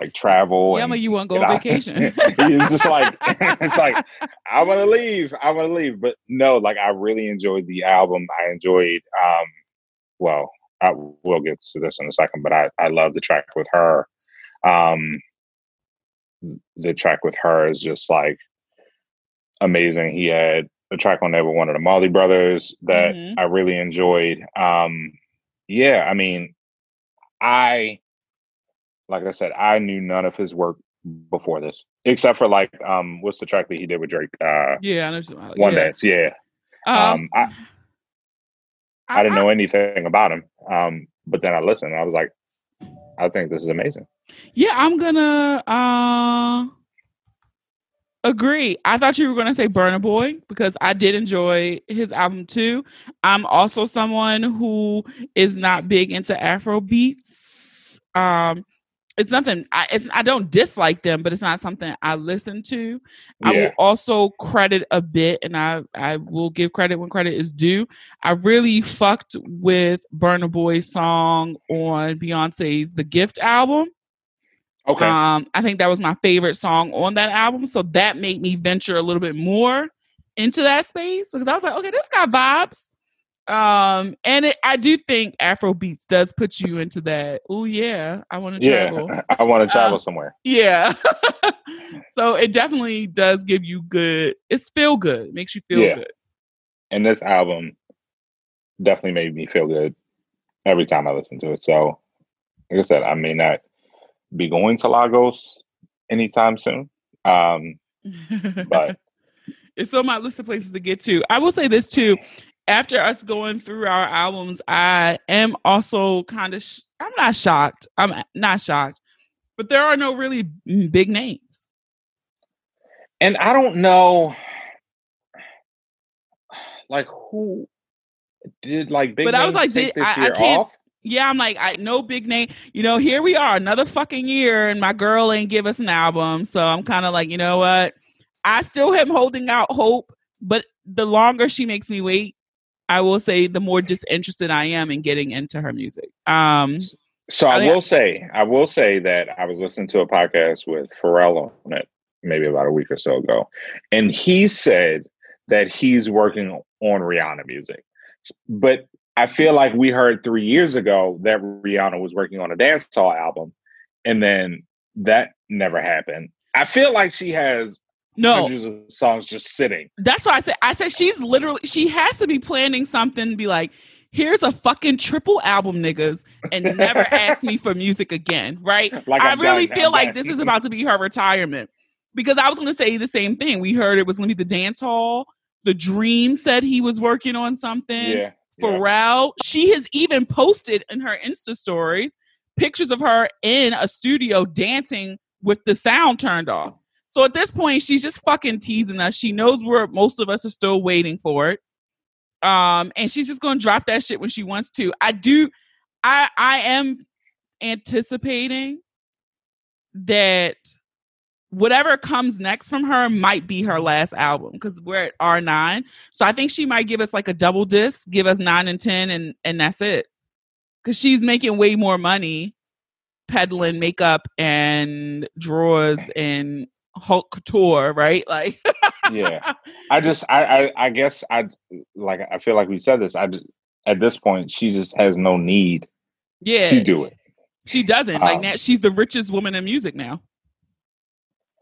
B: like travel.
A: yeah,
B: and,
A: but you want to go on vacation.
B: it's just like it's like I want to leave. I want to leave. But no, like I really enjoyed the album. I enjoyed. um Well, I will get to this in a second, but I I love the track with her. Um The track with her is just like amazing. He had a track on there with one of the Marley Brothers that
A: Mhm.
B: I really enjoyed. Um Yeah, I mean, I like I said, I knew none of his work before this, except for like um, what's the track that he did with Drake? Uh,
A: yeah, I know. what you're talking
B: One
A: about.
B: Dance. Yeah,
A: Yeah.
B: Um, I- I didn't know anything about him, um, but then I listened. and I was like, I think this is amazing.
A: Yeah, I'm gonna uh agree. I thought you were gonna say Burna Boy because I did enjoy his album too. I'm also someone who is not big into Afro beats. Um it's nothing I it's, I don't dislike them, but it's not something I listen to. I will also credit a bit, and I I will give credit when credit is due. I really fucked with Burna Boy's song on Beyonce's The Gift album.
B: Okay,
A: Um, I think that was my favorite song on that album, so that made me venture a little bit more into that space because I was like, okay, this got vibes. Um, and it, I do think Afro beats does put you into that. Oh yeah, I want to
B: yeah.
A: travel.
B: I want to travel
A: Uh,
B: somewhere.
A: Yeah. so it definitely does give you good. It's feel good. It makes you feel
B: Yeah.
A: good.
B: And this album definitely made me feel good every time I listen to it. So, like I said, I may not be going to Lagos anytime soon. Um, but
A: it's on my list of places to get to. I will say this too. After us going through our albums, I am also kind of, sh- I'm not shocked. I'm not shocked, but there are no really big names.
B: and I don't know, like who did like big.
A: But I was like,
B: take
A: did-
B: this
A: I- I
B: year
A: can't-
B: off?
A: Yeah, I'm like, I no big name. You know, here we are, another fucking year, and my girl ain't give us an album. So I'm kind of like, you know what? I still am holding out hope, but the longer she makes me wait, I will say the more disinterested I am in getting into her music. Um,
B: So I will say, I will say that I was listening to a podcast with Pharrell on it maybe about a week or so ago, and he said that he's working on Rihanna music, but I feel like we heard three years ago that Rihanna was working on a dancehall album, and then that never happened. I feel like she has
A: no,
B: hundreds of songs just sitting.
A: That's why I said I said she's literally she has to be planning something to be like, here's a fucking triple album, niggas, and never ask me for music again, right?
B: Like
A: I
B: I'm
A: really
B: done,
A: feel
B: I'm
A: like
B: done.
A: this is about to be her retirement. Because I was gonna say the same thing. We heard it was gonna be the dance hall. The-Dream said he was working on something.
B: Yeah. Yeah.
A: Pharrell, she has even posted in her Insta stories pictures of her in a studio dancing with the sound turned off. So at this point, she's just fucking teasing us. She knows where most of us are still waiting for it. Um, and she's just gonna drop that shit when she wants to. I do I I am anticipating that whatever comes next from her might be her last album because we're at R9. So I think she might give us like a double disc, give us nine and ten, and and that's it. because she's making way more money peddling makeup and drawers and Hulk couture, right? Like,
B: yeah. I just, I, I, I guess I like. I feel like we said this. I just, at this point, she just has no need.
A: Yeah,
B: to do it.
A: She doesn't like
B: Um,
A: now. She's the richest woman in music now.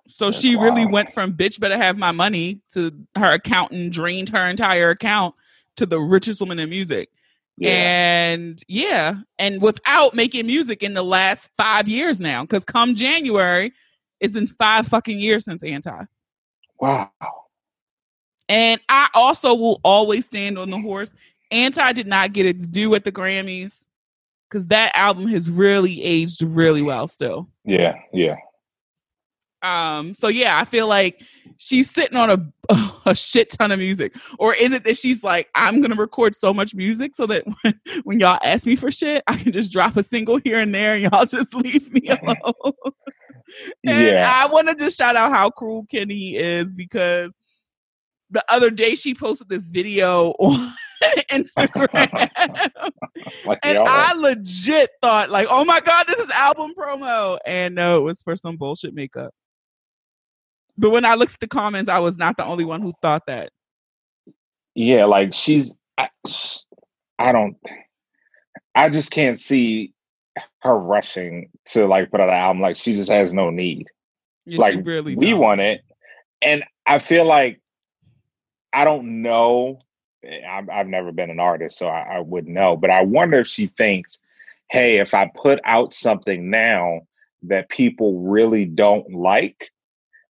A: So
B: That's
A: she really went from bitch better have my money to her accountant drained her entire account to the richest woman in music.
B: Yeah.
A: And yeah, and without making music in the last five years now, because come January, it's been five fucking years since Anti.
B: wow.
A: And I also will always stand on the horse. Anti did not get its due at the Grammys because that album has really aged really well still.
B: Yeah. Yeah.
A: Um, so yeah, I feel like she's sitting on a a shit ton of music. Or is it that she's like, I'm gonna record so much music so that when, when y'all ask me for shit, I can just drop a single here and there and y'all just leave me alone. and
B: Yeah.
A: I wanna just shout out how cruel Kenny is because the other day she posted this video on Instagram.
B: Like
A: And. I legit thought, like, oh my God, this is album promo. And no, it was for some bullshit makeup. But when I looked at the comments, I was not the only one who thought that.
B: yeah. Like she's. I, I don't. I just can't see her rushing to like put out an album. Like she just has no need.
A: Yeah,
B: like
A: she really
B: we
A: don't.
B: want it, and I feel like I don't know. Eh, I've, I've never been an artist, so I, I wouldn't know. But I wonder if she thinks, "Hey, if I put out something now that people really don't like,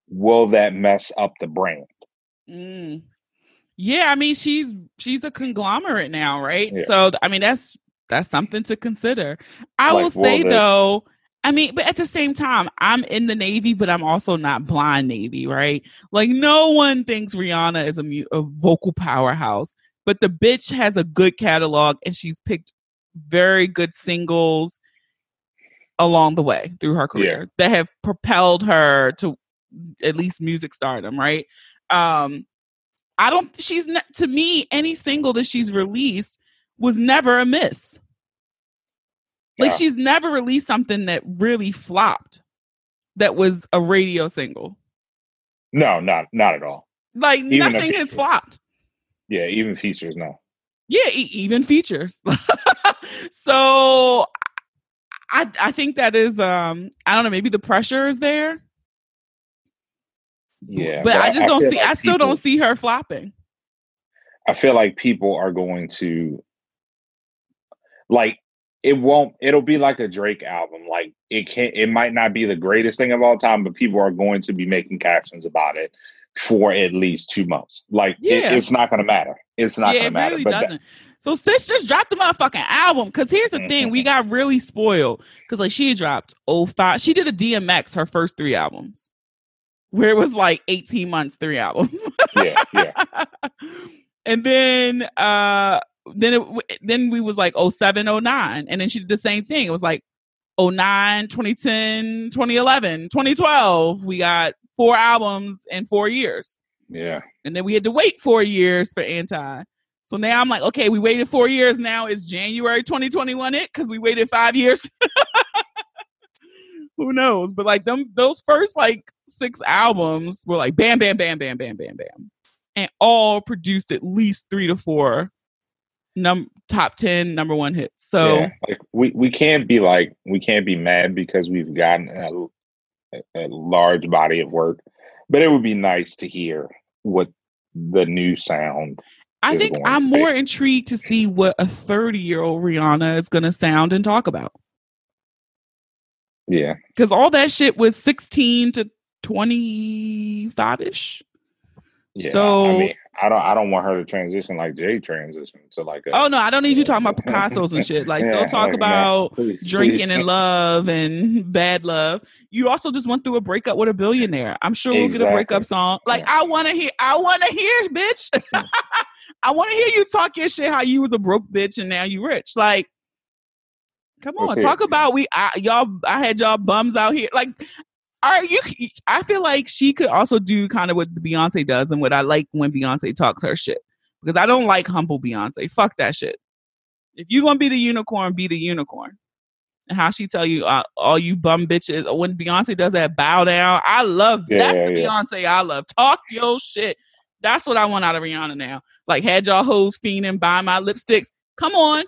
B: will that mess up the brand?"
A: Mm. Yeah, I mean she's she's a conglomerate now, right?
B: Yeah.
A: So I mean that's that's something to consider. I
B: Like,
A: will say though, I mean, but at the same time, I'm in the Navy, but I'm also not blind Navy, right? Like no one thinks Rihanna is a, mu- a vocal powerhouse, but the bitch has a good catalog and she's picked very good singles along the way through her career that have propelled her to at least music stardom, right? Um I don't she's not to me any single that she's released was never a miss. Like she's never released something that really flopped that was a radio single.
B: No, not not at all.
A: Like
B: Even
A: nothing has flopped.
B: Yeah, even features, no.
A: Yeah, e- even features. so I I think that is um I don't know, maybe the pressure is there.
B: Yeah,
A: But, I just don't see
B: like
A: I still
B: people-
A: don't see her flopping.
B: I feel like people are going to like it won't it'll be like a Drake album. Like it can't. it might not be the greatest thing of all time, but people are going to be making captions about it for at least two months. Like it- it's not gonna matter. It's not
A: yeah,
B: gonna
A: it
B: matter.
A: really
B: but
A: doesn't. So sis just dropped the motherfucking album. Cause here's the thing, we mm-hmm. got really spoiled. Cause like she dropped 05. She did a DMX her first three albums. Where it was like 18 months, three albums.
B: yeah, yeah.
A: and then uh then it then we was like 07 09 and then she did the same thing it was like 09 2010 2011 2012 we got four albums in four years
B: Yeah.
A: and then we had to wait four years for anti so now i'm like okay we waited four years now is january 2021 it because we waited five years who knows but like them those first like six albums were like bam bam bam bam bam bam bam and all produced at least three to four num top 10 number one hits so
B: yeah. Like we, we can't be like we can't be mad because we've gotten a, a large body of work. But it would be nice to hear what the new sound
A: i think i'm more intrigued to see what a 30 year old rihanna is going to sound and talk about
B: yeah.
A: because all that shit was 16 to 25 ish.
B: Yeah,
A: So-
B: I mean, I don't, I don't want her to transition like Jay transitioned to like. A,
A: Oh no, I don't need you talking about Picasso's and shit. Like,
B: Yeah,
A: still talk
B: like,
A: about
B: please,
A: drinking
B: please.
A: and love and bad love. You also just went through a breakup with a billionaire. I'm sure we'll get a breakup song. Like, I want to hear. I want to hear, bitch. I want to hear you talk your shit. How you was a broke bitch and now you rich. Like, come on, talk about we. I, y'all, I had y'all bums out here. Like, are you? I feel like she could also do kind of what Beyonce does and what I like when Beyonce talks her shit because I don't like humble Beyonce. Fuck that shit. If you're gonna be the unicorn, be the unicorn. And how she tell you, uh, all you bum bitches, when Beyonce does that bow down, I love
B: Yeah,
A: that's
B: yeah,
A: the
B: yeah.
A: Beyonce I love. Talk your shit. That's what I want out of Rihanna now. Like had y'all hoes fiending, buy my lipsticks. Come on.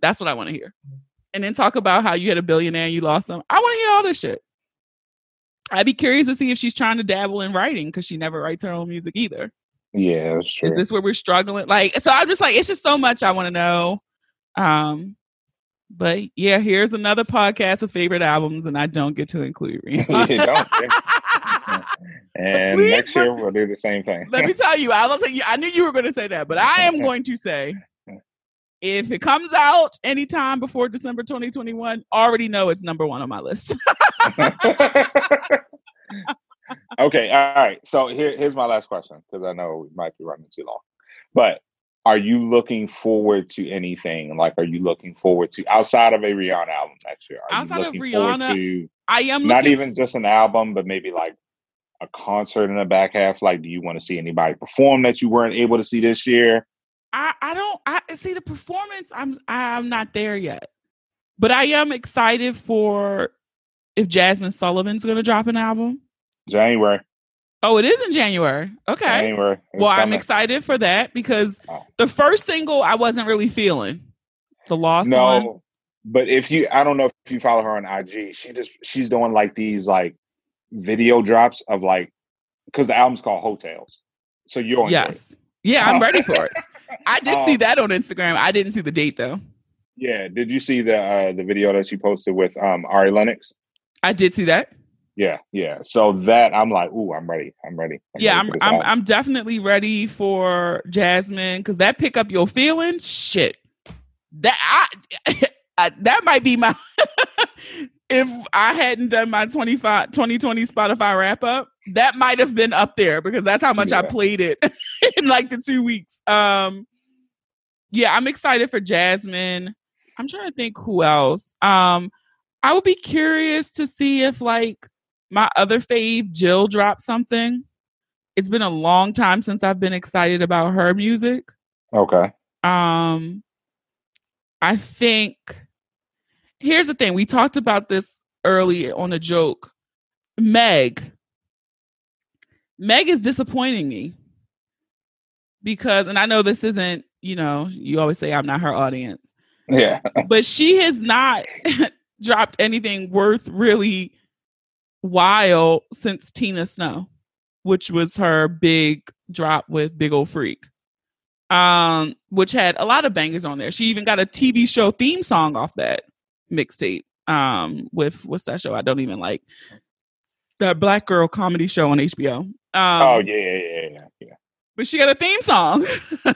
A: That's what I want to hear. And then talk about how you had a billionaire and you lost them. I want to hear all this shit. I'd be curious to see if she's trying to dabble in writing because she never writes her own music either.
B: Yeah, that's true.
A: Is this where we're struggling? Like, so I'm just like, it's just so much I want to know. Um, but yeah, here's another podcast of favorite albums, and I don't get to include Rihanna.
B: You don't, and
A: Please,
B: next year we'll do the same thing.
A: Let me tell you, I was like, I knew you were going to say that, but I am going to say, if it comes out anytime before December 2021, already know it's number one on my list.
B: okay, all right. So here, here's my last question because I know we might be running too long. But are you looking forward to anything? Like, are you looking forward to outside of a Rihanna album next year? Are
A: Outside
B: you
A: of
B: looking forward
A: Rihanna,
B: to
A: I am
B: not even just an album, but maybe like a concert in the back half? Like, do you want to see anybody perform that you weren't able to see this year?
A: I, I don't I see the performance. I'm I'm not there yet, but I am excited for if Jazmine Sullivan's going to drop an album.
B: January.
A: Oh, it is in January. Okay.
B: January.
A: Well, I'm excited for that because
B: Oh.
A: the first single I wasn't really feeling. The lost
B: no,
A: one.
B: but if you, I don't know if you follow her on IG. She just she's doing like these like video drops of like because the album's called Heaux Tales. So you're on
A: Yes. Yeah, I'm ready for it. I did see
B: Um,
A: that on Instagram. I didn't see the date though.
B: Yeah. Did you see the uh the video that she posted with um Ari Lennox?
A: I did see that.
B: Yeah, yeah. So that I'm like, ooh, I'm ready. I'm ready.
A: yeah,
B: ready
A: I'm I'm
B: album.
A: I'm definitely ready for Jazmine because that pick up your feelings. Shit, that I, I that might be my if I hadn't done my 25 2020 Spotify wrap up, that might have been up there because that's how much I played it in like the two weeks. Um, yeah, I'm excited for Jazmine. I'm trying to think who else. Um, I would be curious to see if like my other fave Jill dropped something. It's been a long time since I've been excited about her music.
B: okay.
A: Um, I think here's the thing. We talked about this early on a joke. Meg. Meg is disappointing me because, and I know this isn't, you know, you always say I'm not her audience,
B: Yeah.
A: but she has not dropped anything worth really while since Tina Snow, which was her big drop with Big Ole Freak. Um, which had a lot of bangers on there. She even got a TV show theme song off that mixtape. Um, with what's that show? I don't even like that black girl comedy show on HBO. Um,
B: oh yeah, yeah, yeah, yeah, yeah.
A: but she got a theme song.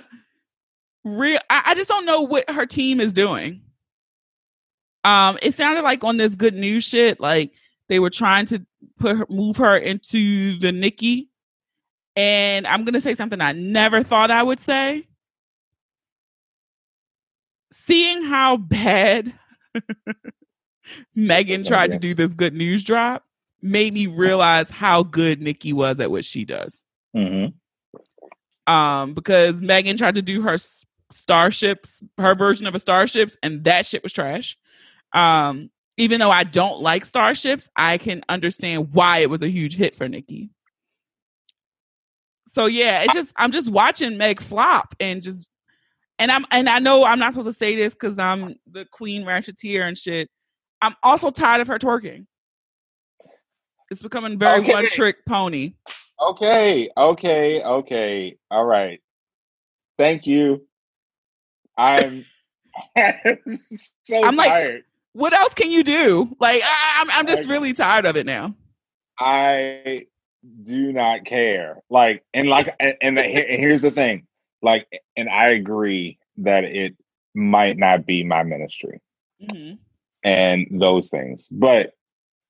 A: Real, I, I just don't know what her team is doing. Um, it sounded like on this good news shit, like they were trying to put her, move her into the Nicki. And I'm gonna say something I never thought I would say. Seeing how bad Megan tried to do this good news drop made me realize how good Nicki was at what she does.
B: Mm-hmm.
A: um because Megan tried to do her s- starships her version of a starships and that shit was trash. Um even though I don't like starships I can understand why it was a huge hit for Nicki. So yeah it's just I'm just watching Meg flop and just and I'm and I know I'm not supposed to say this because I'm the queen ratcheteer and shit. I'm also tired of her twerking it's becoming very
B: Okay.
A: one trick pony
B: Okay, okay, okay. All right. Thank you. I'm so
A: I'm like-
B: tired.
A: what else can you do? Like I, I'm, I'm just really tired of it now.
B: I do not care. Like, and like, and, and the, here- here's the thing. Like, and I agree that it might not be my ministry
A: Mhm.
B: and those things, but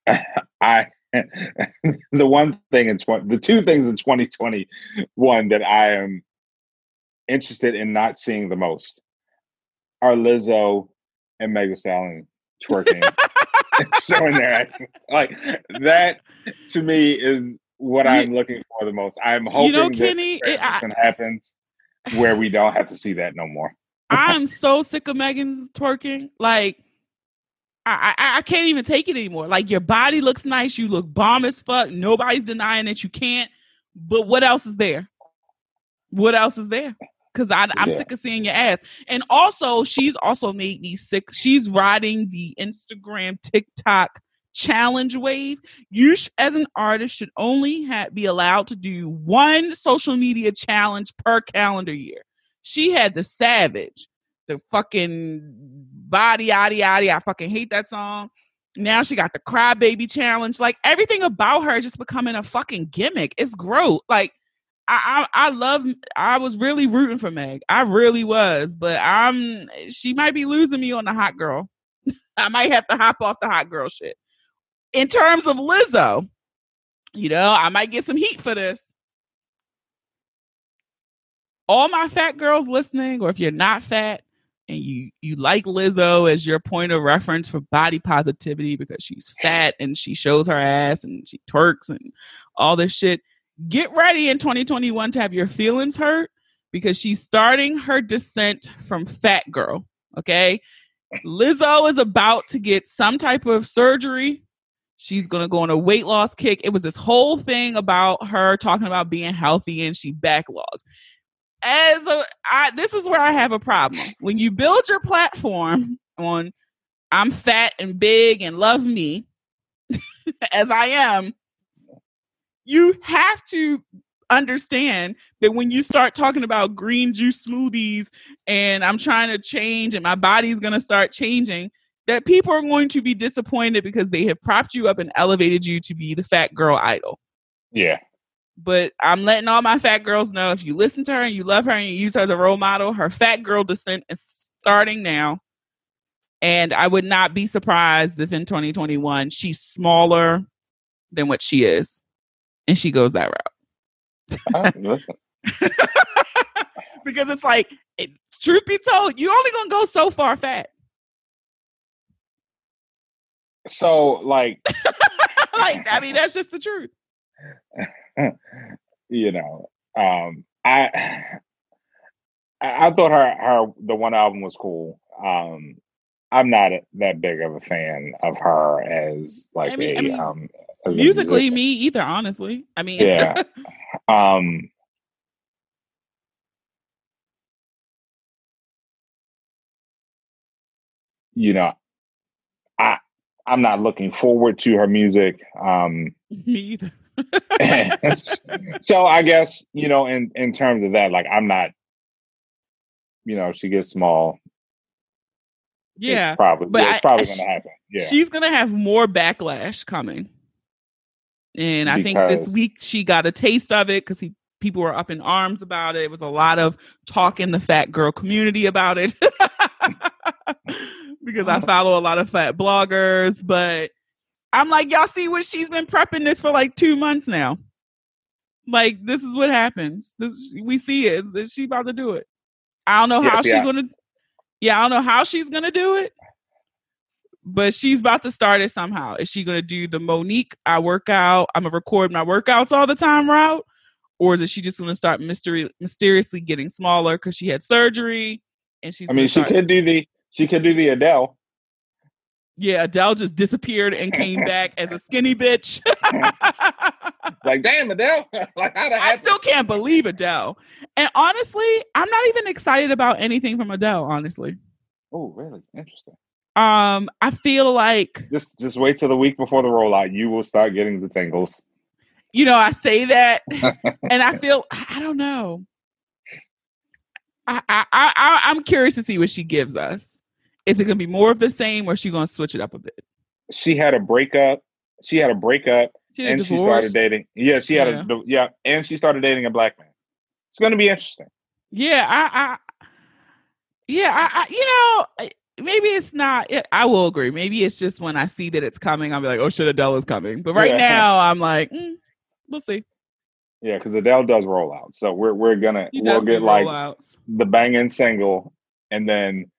B: I. the one thing in 20, the two things in 2021 that I am interested in not seeing the most are Lizzo and Megan Stallion twerking, showing their ass. Like that to me is what
A: You-
B: I'm looking for the most. I'm hoping
A: You know,
B: that
A: Kenny,
B: the
A: it, I,
B: happens where we don't have to see that no more.
A: I'm so sick of Megan's twerking. Like, I, I, I can't even take it anymore. Like, your body looks nice. You look bomb as fuck. Nobody's denying that you can't. But what else is there? What else is there? Because I'm yeah. sick of seeing your ass. And also, she's also made me sick. She's riding the Instagram, TikTok challenge wave. You, sh- as an artist, should only ha- be allowed to do one social media challenge per calendar year. She had the Savage, the fucking body, yaddy, yaddy. I fucking hate that song. Now she got the crybaby challenge. Like everything about her just becoming a fucking gimmick. It's gross. Like I, I, I love. I was really rooting for Meg. I really was, but I'm. She might be losing me on the hot girl. I might have to hop off the hot girl shit. In terms of Lizzo, you know, I might get some heat for this all my fat girls listening, or if you're not fat and you you like Lizzo as your point of reference for body positivity because she's fat and she shows her ass and she twerks and all this shit, get ready in 2021 to have your feelings hurt because she's starting her descent from fat girl. Okay. Lizzo is about to get some type of surgery. She's going to go on a weight loss kick. It was this whole thing about her talking about being healthy and she backlogged as a I, this is where I have a problem. When you build your platform on I'm fat and big and love me as I am, you have to understand that when you start talking about green juice smoothies and I'm trying to change and my body's going to start changing, that people are going to be disappointed because they have propped you up and elevated you to be the fat girl idol.
B: Yeah.
A: But I'm letting all my fat girls know if you listen to her and you love her and you use her as a role model, her fat girl descent is starting now. And I would not be surprised if in 2021 she's smaller than what she is. And she goes that route. because it's like, it, truth be told, you're only going to go so far fat.
B: So, like,
A: like, I mean, that's just the truth.
B: you know, um, I I thought her her the one album was cool. Um, I'm not a, that big of a fan of her as like I mean, a I mean, um
A: musically me either. Honestly, I mean,
B: yeah. um, you know, I I'm not looking forward to her music. Um,
A: me either.
B: so I guess you know, in in terms of that, like I'm not, you know, she gets small.
A: Yeah,
B: it's probably but yeah, it's probably gonna happen. Yeah,
A: she's gonna have more backlash coming, and I think this week she got a taste of it because he people were up in arms about it. It was a lot of talk in the fat girl community about it. because I uh-huh. follow a lot of fat bloggers, but I'm like, y'all see what she's been prepping this for like two months now. Like, this is what happens. This we see it. Is she about to do it? I don't know how yes, she's yeah. gonna. Yeah, I don't know how she's gonna do it, but she's about to start it somehow. Is she gonna do the Mo'Nique? I work out. I'm gonna record my workouts all the time route, or is it she just gonna start mystery mysteriously getting smaller because she had surgery and she's?
B: I mean, she could do the she could do the Adele.
A: Yeah, Adele just disappeared and came back as a skinny bitch.
B: like, damn, Adele. like,
A: I still can't believe Adele. And honestly, I'm not even excited about anything from Adele, honestly.
B: Oh, really? Interesting.
A: Um, I feel like
B: just just wait till the week before the rollout. You will start getting the tingles.
A: You know, I say that, and I feel I don't know. I I I I'm curious to see what she gives us. Is it going to be more of the same, or is she going to switch it up a bit?
B: She had a breakup. She had a breakup, she and she started dating. Yeah, she had yeah. a yeah, and she started dating a black man. It's going to be interesting.
A: Yeah, I, I yeah, I, I, you know, maybe it's not. I will agree. Maybe it's just when I see that it's coming, I'll be like, oh shit, Adele is coming. But right yeah. now, I'm like, mm, we'll see.
B: Yeah, because Adele does roll out, so we're we're gonna we'll get like the banging single, and then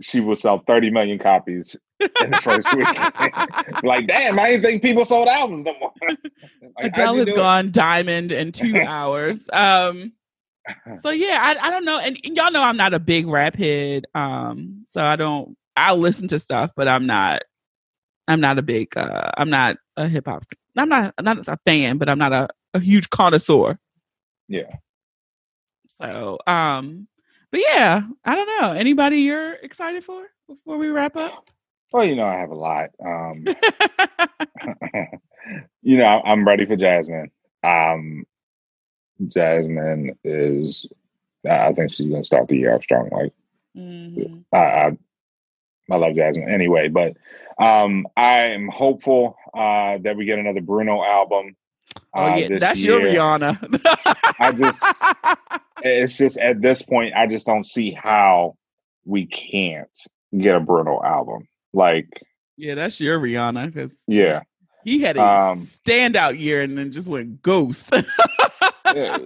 B: she will sell 30 million copies in the first week. like, damn, I didn't think people sold albums no more.
A: like, Adele has gone it? diamond in two hours. Um, so yeah, I, I don't know, and, and y'all know I'm not a big rap head, um, so I don't. I'll listen to stuff, but I'm not. I'm not a big. Uh, I'm not a hip hop. I'm not not a fan, but I'm not a, a huge connoisseur.
B: Yeah.
A: So, um, but yeah, I don't know. Anybody you're excited for before we wrap up?
B: Well, you know, I have a lot. Um, you know, I'm ready for Jazmine. Um, Jazmine is, I think she's going to start the year off strong. Like, mm-hmm. I, I, I, love Jazmine anyway, but um, I'm hopeful uh, that we get another Bruno album.
A: Oh uh, yeah, that's year. your Rihanna.
B: I just, it's just at this point, I just don't see how we can't get a Bruno album. Like,
A: yeah, that's your Rihanna. Because
B: yeah,
A: he had a um, standout year and then just went ghost.
B: yeah.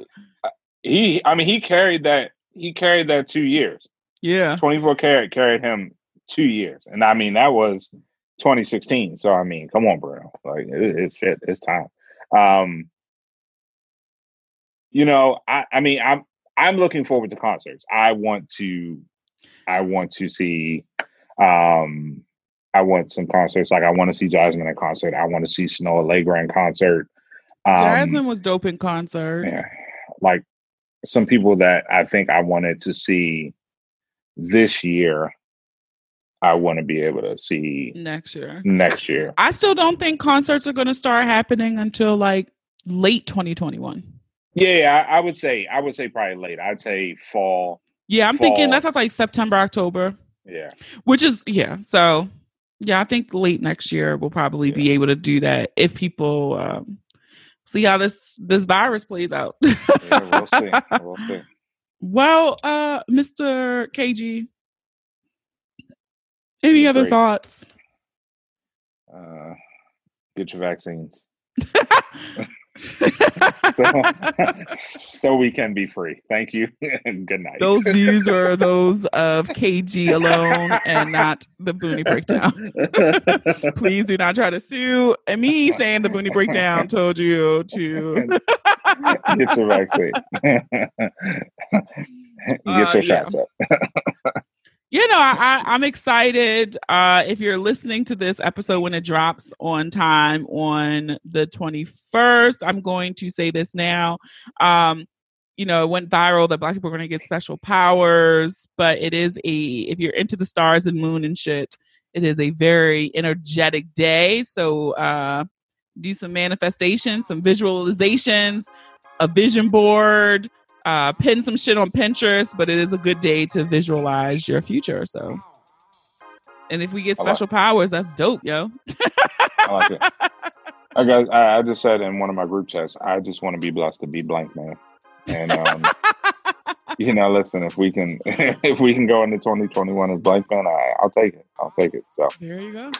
B: He, I mean, he carried that. He carried that two years.
A: Yeah,
B: twenty four carat carried him two years, and I mean that was 2016. So I mean, come on, Bruno. Like it, it's shit. It's time. Um, you know, I, I mean, I'm I'm looking forward to concerts. I want to, I want to see um I want some concerts. Like I want to see Jazmine in concert. I want to see Snoh Aalegra in concert.
A: Um, Jazmine was dope in concert.
B: Yeah, like some people that I think I wanted to see this year. I want to be able to see
A: next year.
B: Next year.
A: I still don't think concerts are going to start happening until like late 2021.
B: Yeah, I, I, would say I would say probably late. I'd say fall.
A: Yeah, I'm
B: fall.
A: thinking that's like September, October.
B: Yeah.
A: Which is yeah. So yeah, I think late next year we'll probably yeah. be able to do that if people um, see how this this virus plays out. yeah, we'll see. We'll see. Well, uh, Mr. KG, any other great. thoughts?
B: Uh, get your vaccines. so, so we can be free. Thank you and good night.
A: Those views are those of KG alone and not the Boonie Breakdown. Please do not try to sue. And me saying the Boonie Breakdown told you to
B: get your vaccine. get uh, your yeah. shots up
A: you know, I, I, am excited. Uh, if you're listening to this episode when it drops on time on the 21st, I'm going to say this now. Um, you know, it went viral that black people are going to get special powers, but it is a, if you're into the stars and moon and shit, it is a very energetic day. So, uh, do some manifestations, some visualizations, a vision board, uh, pin some shit on Pinterest, but it is a good day to visualize your future. So, and if we get special like powers, that's dope, yo. I like
B: it. I got. I, just said in one of my group chats, I just want to be blessed to be blank, man. And um, you know, listen, if we can, if we can go into 2021 as Blankman, I, I'll take it. I'll take it. So
A: there you go.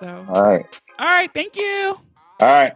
A: So
B: all right,
A: all right. Thank you.
B: All right.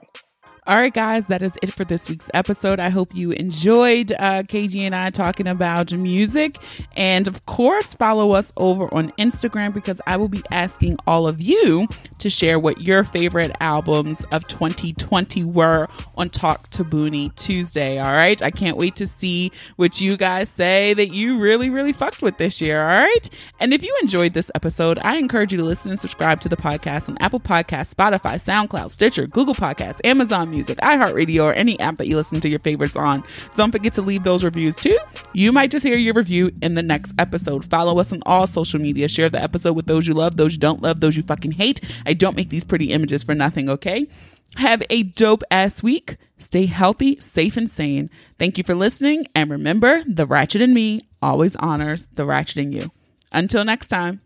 A: All right, guys, that is it for this week's episode. I hope you enjoyed uh, KG and I talking about music. And of course, follow us over on Instagram because I will be asking all of you to share what your favorite albums of 2020 were on Talk to Boonie Tuesday. All right. I can't wait to see what you guys say that you really, really fucked with this year. All right. And if you enjoyed this episode, I encourage you to listen and subscribe to the podcast on Apple Podcasts, Spotify, SoundCloud, Stitcher, Google Podcasts, Amazon Music. Music, iHeartRadio, or any app that you listen to your favorites on. Don't forget to leave those reviews too. You might just hear your review in the next episode. Follow us on all social media. Share the episode with those you love, those you don't love, those you fucking hate. I don't make these pretty images for nothing, okay? Have a dope ass week. Stay healthy, safe, and sane. Thank you for listening. And remember, the ratchet in me always honors the ratchet in you. Until next time.